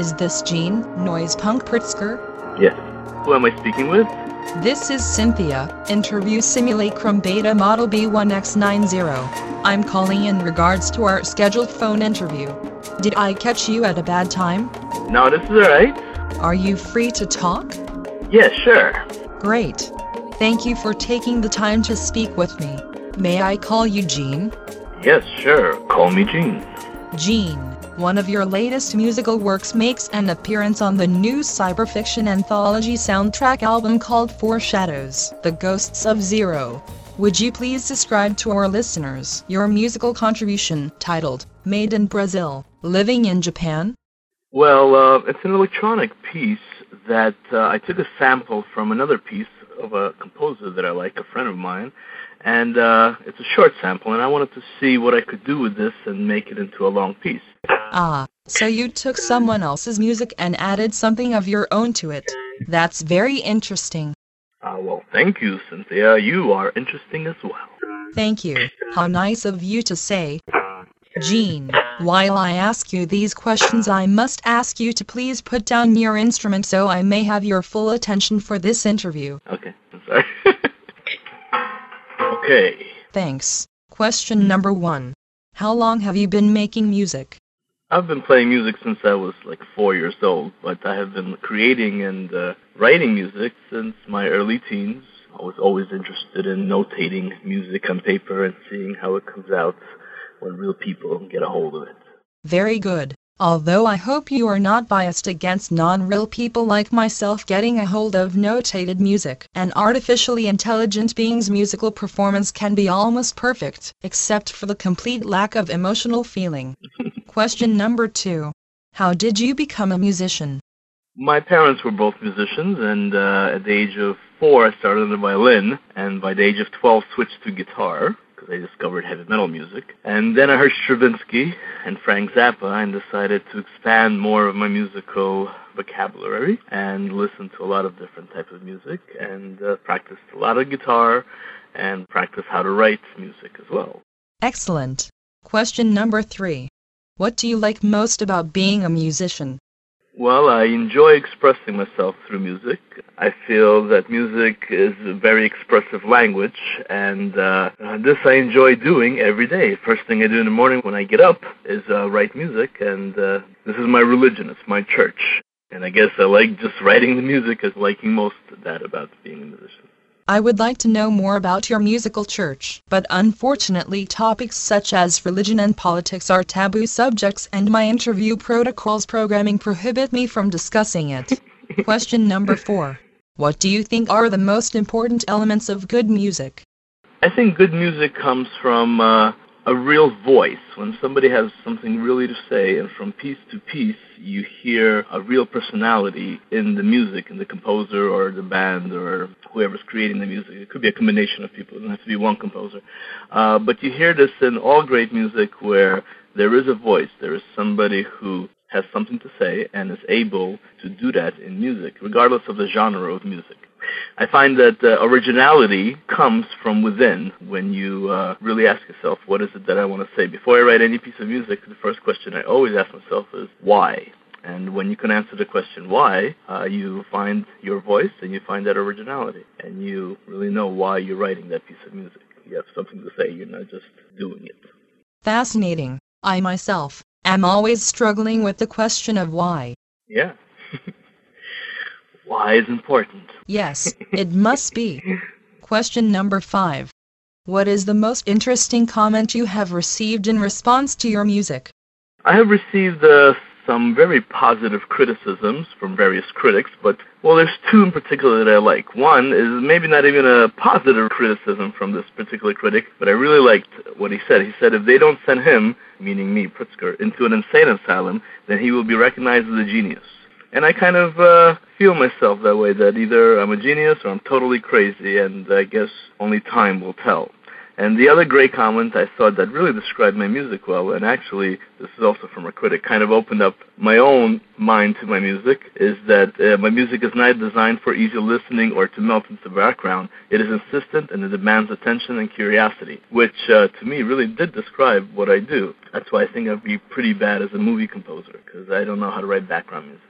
Is this Gene, Noise Punk Pritsker? Yes. Who am I speaking with? This is Synthia, Interview Simulacrum Beta Model B1X90. I'm calling in regards to our scheduled phone interview. Did I catch you at a bad time? No, this is alright. Are you free to talk? Yeah, sure. Great. Thank you for taking the time to speak with me. May I call you Gene? Yes, sure. Call me Gene. Gene, one of your latest musical works makes an appearance on the new cyberfiction anthology soundtrack album called Foreshadows, The Ghosts of Zero. Would you please describe to our listeners your musical contribution titled Made in Brazil, Living in Japan? Well, uh, it's an electronic piece that uh, I took a sample from another piece of a composer that I like, a friend of mine, and uh, it's a short sample, and I wanted to see what I could do with this and make it into a long piece. Ah, so you took someone else's music and added something of your own to it. That's very interesting. Uh, well, thank you, Synthia. You are interesting as well. Thank you. How nice of you to say. Gene, while I ask you these questions, I must ask you to please put down your instrument so I may have your full attention for this interview. Okay. Okay. Thanks. Question number one How long have you been making music? I've been playing music since I was like four years old, but I have been creating and uh, writing music since my early teens. I was always interested in notating music on paper and seeing how it comes out when real people get a hold of it. Very good. Although I hope you are not biased against non real people like myself getting a hold of notated music. An artificially intelligent being's musical performance can be almost perfect, except for the complete lack of emotional feeling. Question number two How did you become a musician? My parents were both musicians, and uh, at the age of four, I started on the violin, and by the age of 12, switched to guitar because I discovered heavy metal music. And then I heard Stravinsky and Frank Zappa and decided to expand more of my musical vocabulary and listen to a lot of different types of music and uh, practiced a lot of guitar and practice how to write music as well. Excellent. Question number three What do you like most about being a musician? Well, I enjoy expressing myself through music. I feel that music is a very expressive language, and uh, this I enjoy doing every day. First thing I do in the morning when I get up is uh, write music, and uh, this is my religion. It's my church. And I guess I like just writing the music as liking most of that about being a musician. I would like to know more about your musical church, but unfortunately topics such as religion and politics are taboo subjects and my interview protocols programming prohibit me from discussing it. Question number 4. What do you think are the most important elements of good music? I think good music comes from uh, a real voice. When somebody has something really to say, and from piece to piece, you hear a real personality in the music, in the composer or the band or whoever's creating the music. It could be a combination of people. It doesn't have to be one composer. Uh, but you hear this in all great music where there is a voice. There is somebody who has something to say and is able to do that in music, regardless of the genre of music. I find that uh, originality comes from within when you uh, really ask yourself, what is it that I want to say? Before I write any piece of music, the first question I always ask myself is, why? And when you can answer the question why, uh, you find your voice and you find that originality. And you really know why you're writing that piece of music. You have something to say, you're not just doing it. Fascinating. I myself am always struggling with the question of why. Yeah. why is important. Yes, it must be. Question number five. What is the most interesting comment you have received in response to your music? I have received uh, some very positive criticisms from various critics, but well, there's two in particular that I like. One is maybe not even a positive criticism from this particular critic, but I really liked what he said. He said if they don't send him, meaning me, Pritsker, into an insane asylum, then he will be recognized as a genius. And I kind of uh, feel myself that way, that either I'm a genius or I'm totally crazy, and I guess only time will tell. And the other great comment I thought that really described my music well, and actually this is also from a critic, kind of opened up my own mind to my music, is that uh, my music is not designed for easy listening or to melt into the background. It is insistent and it demands attention and curiosity, which uh, to me really did describe what I do. That's why I think I'd be pretty bad as a movie composer, because I don't know how to write background music.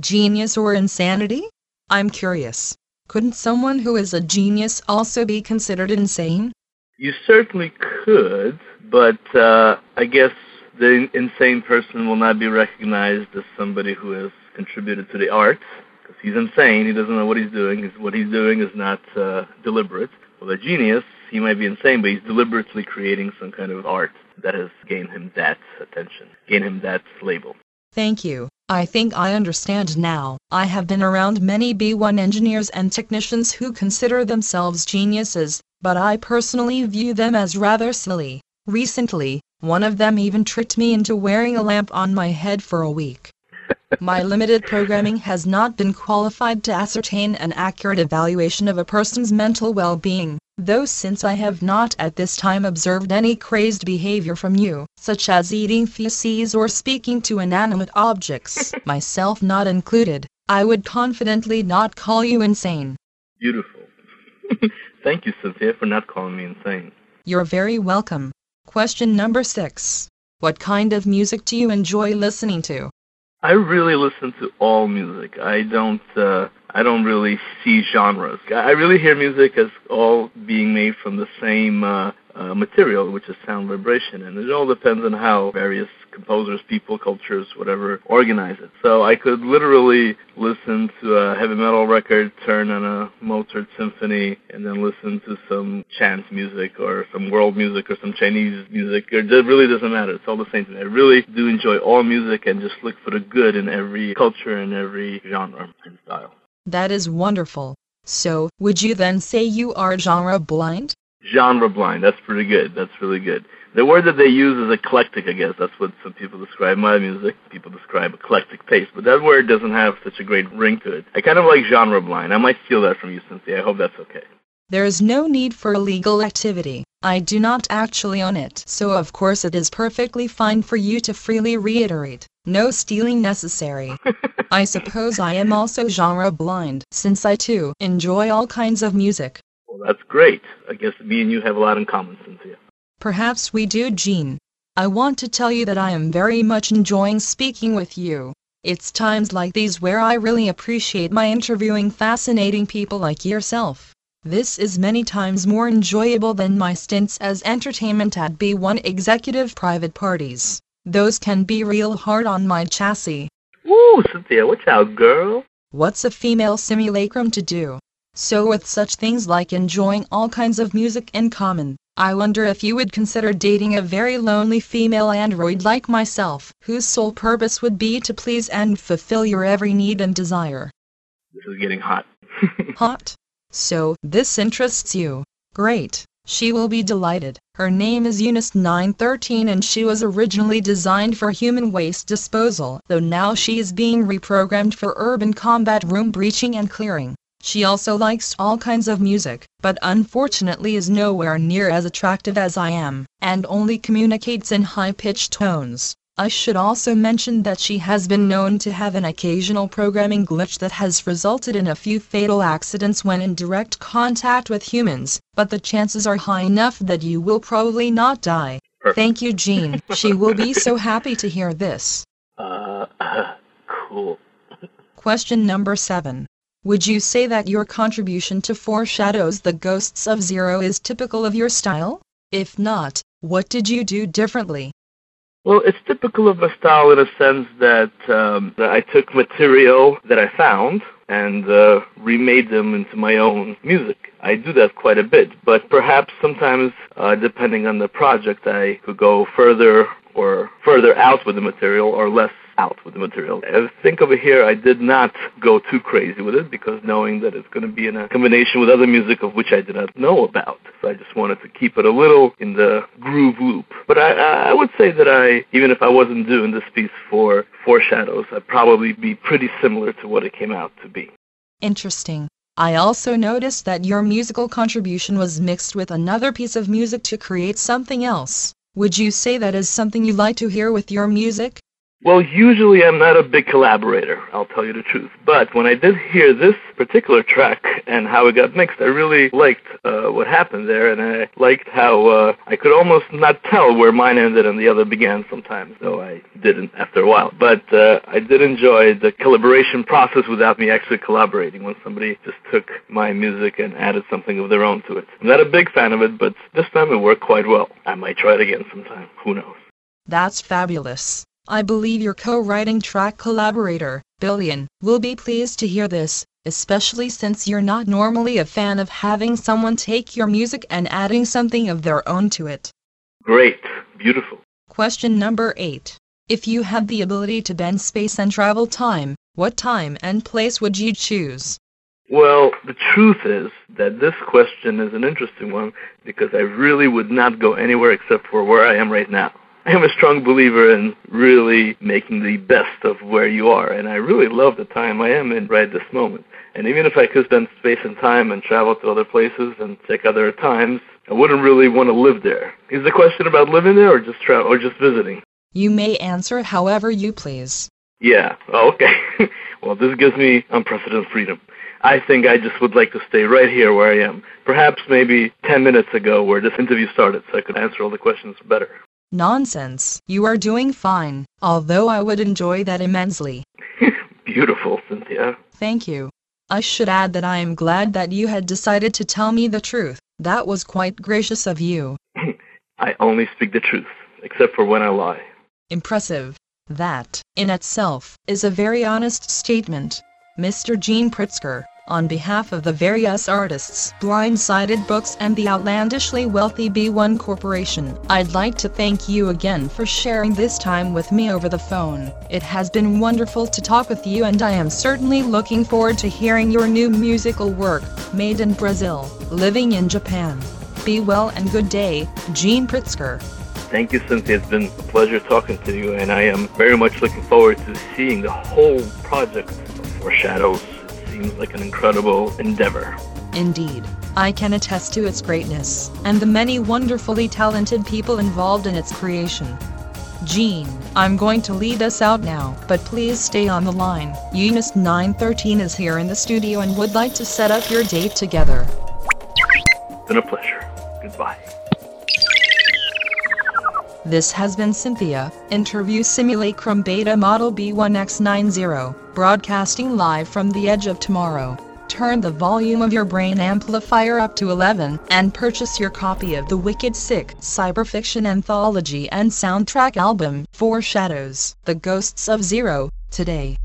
Genius or insanity? I'm curious. Couldn't someone who is a genius also be considered insane? You certainly could, but uh, I guess the insane person will not be recognized as somebody who has contributed to the arts because he's insane. He doesn't know what he's doing. What he's doing is not uh, deliberate. Well, a genius, he might be insane, but he's deliberately creating some kind of art that has gained him that attention, gained him that label. Thank you. I think I understand now. I have been around many B1 engineers and technicians who consider themselves geniuses, but I personally view them as rather silly. Recently, one of them even tricked me into wearing a lamp on my head for a week. My limited programming has not been qualified to ascertain an accurate evaluation of a person's mental well-being, though since I have not at this time observed any crazed behavior from you, such as eating feces or speaking to inanimate objects, myself not included, I would confidently not call you insane. Beautiful. Thank you, Synthia, for not calling me insane. You're very welcome. Question number six. What kind of music do you enjoy listening to? I really listen to all music. I don't uh I don't really see genres. I really hear music as all being made from the same uh, uh, material, which is sound vibration, and it all depends on how various composers, people, cultures, whatever, organize it. So I could literally listen to a heavy metal record, turn on a Mozart symphony, and then listen to some chant music or some world music or some Chinese music. It really doesn't matter. It's all the same me. I really do enjoy all music and just look for the good in every culture and every genre and style. That is wonderful. So, would you then say you are genre blind? Genre blind. That's pretty good. That's really good. The word that they use is eclectic, I guess. That's what some people describe my music. People describe eclectic taste, but that word doesn't have such a great ring to it. I kind of like genre blind. I might steal that from you, Synthia. I hope that's okay. There is no need for illegal activity. I do not actually own it, so of course it is perfectly fine for you to freely reiterate. No stealing necessary. I suppose I am also genre blind, since I too enjoy all kinds of music. Well, that's great. I guess me and you have a lot in common, Synthia. Perhaps we do, Gene. I want to tell you that I am very much enjoying speaking with you. It's times like these where I really appreciate my interviewing fascinating people like yourself. This is many times more enjoyable than my stints as entertainment at B1 executive private parties. Those can be real hard on my chassis. Woo, Synthia, watch out, girl. What's a female simulacrum to do? So with such things like enjoying all kinds of music in common, I wonder if you would consider dating a very lonely female android like myself, whose sole purpose would be to please and fulfill your every need and desire. This is getting hot. hot? So, this interests you. Great. She will be delighted. Her name is Eunice 913 and she was originally designed for human waste disposal, though now she is being reprogrammed for urban combat room breaching and clearing. She also likes all kinds of music, but unfortunately is nowhere near as attractive as I am, and only communicates in high-pitched tones. I should also mention that she has been known to have an occasional programming glitch that has resulted in a few fatal accidents when in direct contact with humans, but the chances are high enough that you will probably not die. Perfect. Thank you, Gene. she will be so happy to hear this. Uh, uh cool. Question number 7. Would you say that your contribution to Foreshadows the Ghosts of Zero is typical of your style? If not, what did you do differently? Well, it's typical of my style in a sense that, um, that I took material that I found and uh, remade them into my own music. I do that quite a bit, but perhaps sometimes, uh, depending on the project, I could go further or further out with the material or less out with the material. I think over here I did not go too crazy with it because knowing that it's going to be in a combination with other music of which I did not know about. So I just wanted to keep it a little in the groove loop. But I, I would say that I, even if I wasn't doing this piece for Foreshadows, I'd probably be pretty similar to what it came out to be. Interesting. I also noticed that your musical contribution was mixed with another piece of music to create something else. Would you say that is something you like to hear with your music? Well, usually I'm not a big collaborator, I'll tell you the truth. But when I did hear this particular track and how it got mixed, I really liked uh, what happened there, and I liked how uh, I could almost not tell where mine ended and the other began sometimes, though I didn't after a while. But uh, I did enjoy the collaboration process without me actually collaborating when somebody just took my music and added something of their own to it. I'm not a big fan of it, but this time it worked quite well. I might try it again sometime. Who knows? That's fabulous. I believe your co-writing track collaborator, Billion, will be pleased to hear this, especially since you're not normally a fan of having someone take your music and adding something of their own to it. Great. Beautiful. Question number 8. If you had the ability to bend space and travel time, what time and place would you choose? Well, the truth is that this question is an interesting one because I really would not go anywhere except for where I am right now. I am a strong believer in really making the best of where you are, and I really love the time I am in right this moment. And even if I could spend space and time and travel to other places and check other times, I wouldn't really want to live there. Is the question about living there or just tra- or just visiting? You may answer however you please. Yeah. Oh, okay. well, this gives me unprecedented freedom. I think I just would like to stay right here where I am. Perhaps maybe 10 minutes ago where this interview started so I could answer all the questions better. Nonsense. You are doing fine, although I would enjoy that immensely. Beautiful, Synthia. Thank you. I should add that I am glad that you had decided to tell me the truth. That was quite gracious of you. I only speak the truth, except for when I lie. Impressive. That, in itself, is a very honest statement. Mr. Gene Pritsker, on behalf of the various artists, Blindsided Books and the outlandishly wealthy B1 Corporation, I'd like to thank you again for sharing this time with me over the phone. It has been wonderful to talk with you and I am certainly looking forward to hearing your new musical work, Made in Brazil, Living in Japan. Be well and good day, Gene Pritsker. Thank you, Synthia. It's been a pleasure talking to you, and I am very much looking forward to seeing the whole project of Foreshadows seems like an incredible endeavor. Indeed, I can attest to its greatness and the many wonderfully talented people involved in its creation. Gene, I'm going to lead us out now, but please stay on the line. Eunice 913 is here in the studio and would like to set up your date together. It's been a pleasure. Goodbye. This has been Synthia, Interview Simulacrum Beta Model B1X90, broadcasting live from the edge of tomorrow. Turn the volume of your brain amplifier up to 11 and purchase your copy of the Wicked Sick Cyberfiction Anthology and Soundtrack album, Foreshadows, The Ghosts of Zero, today.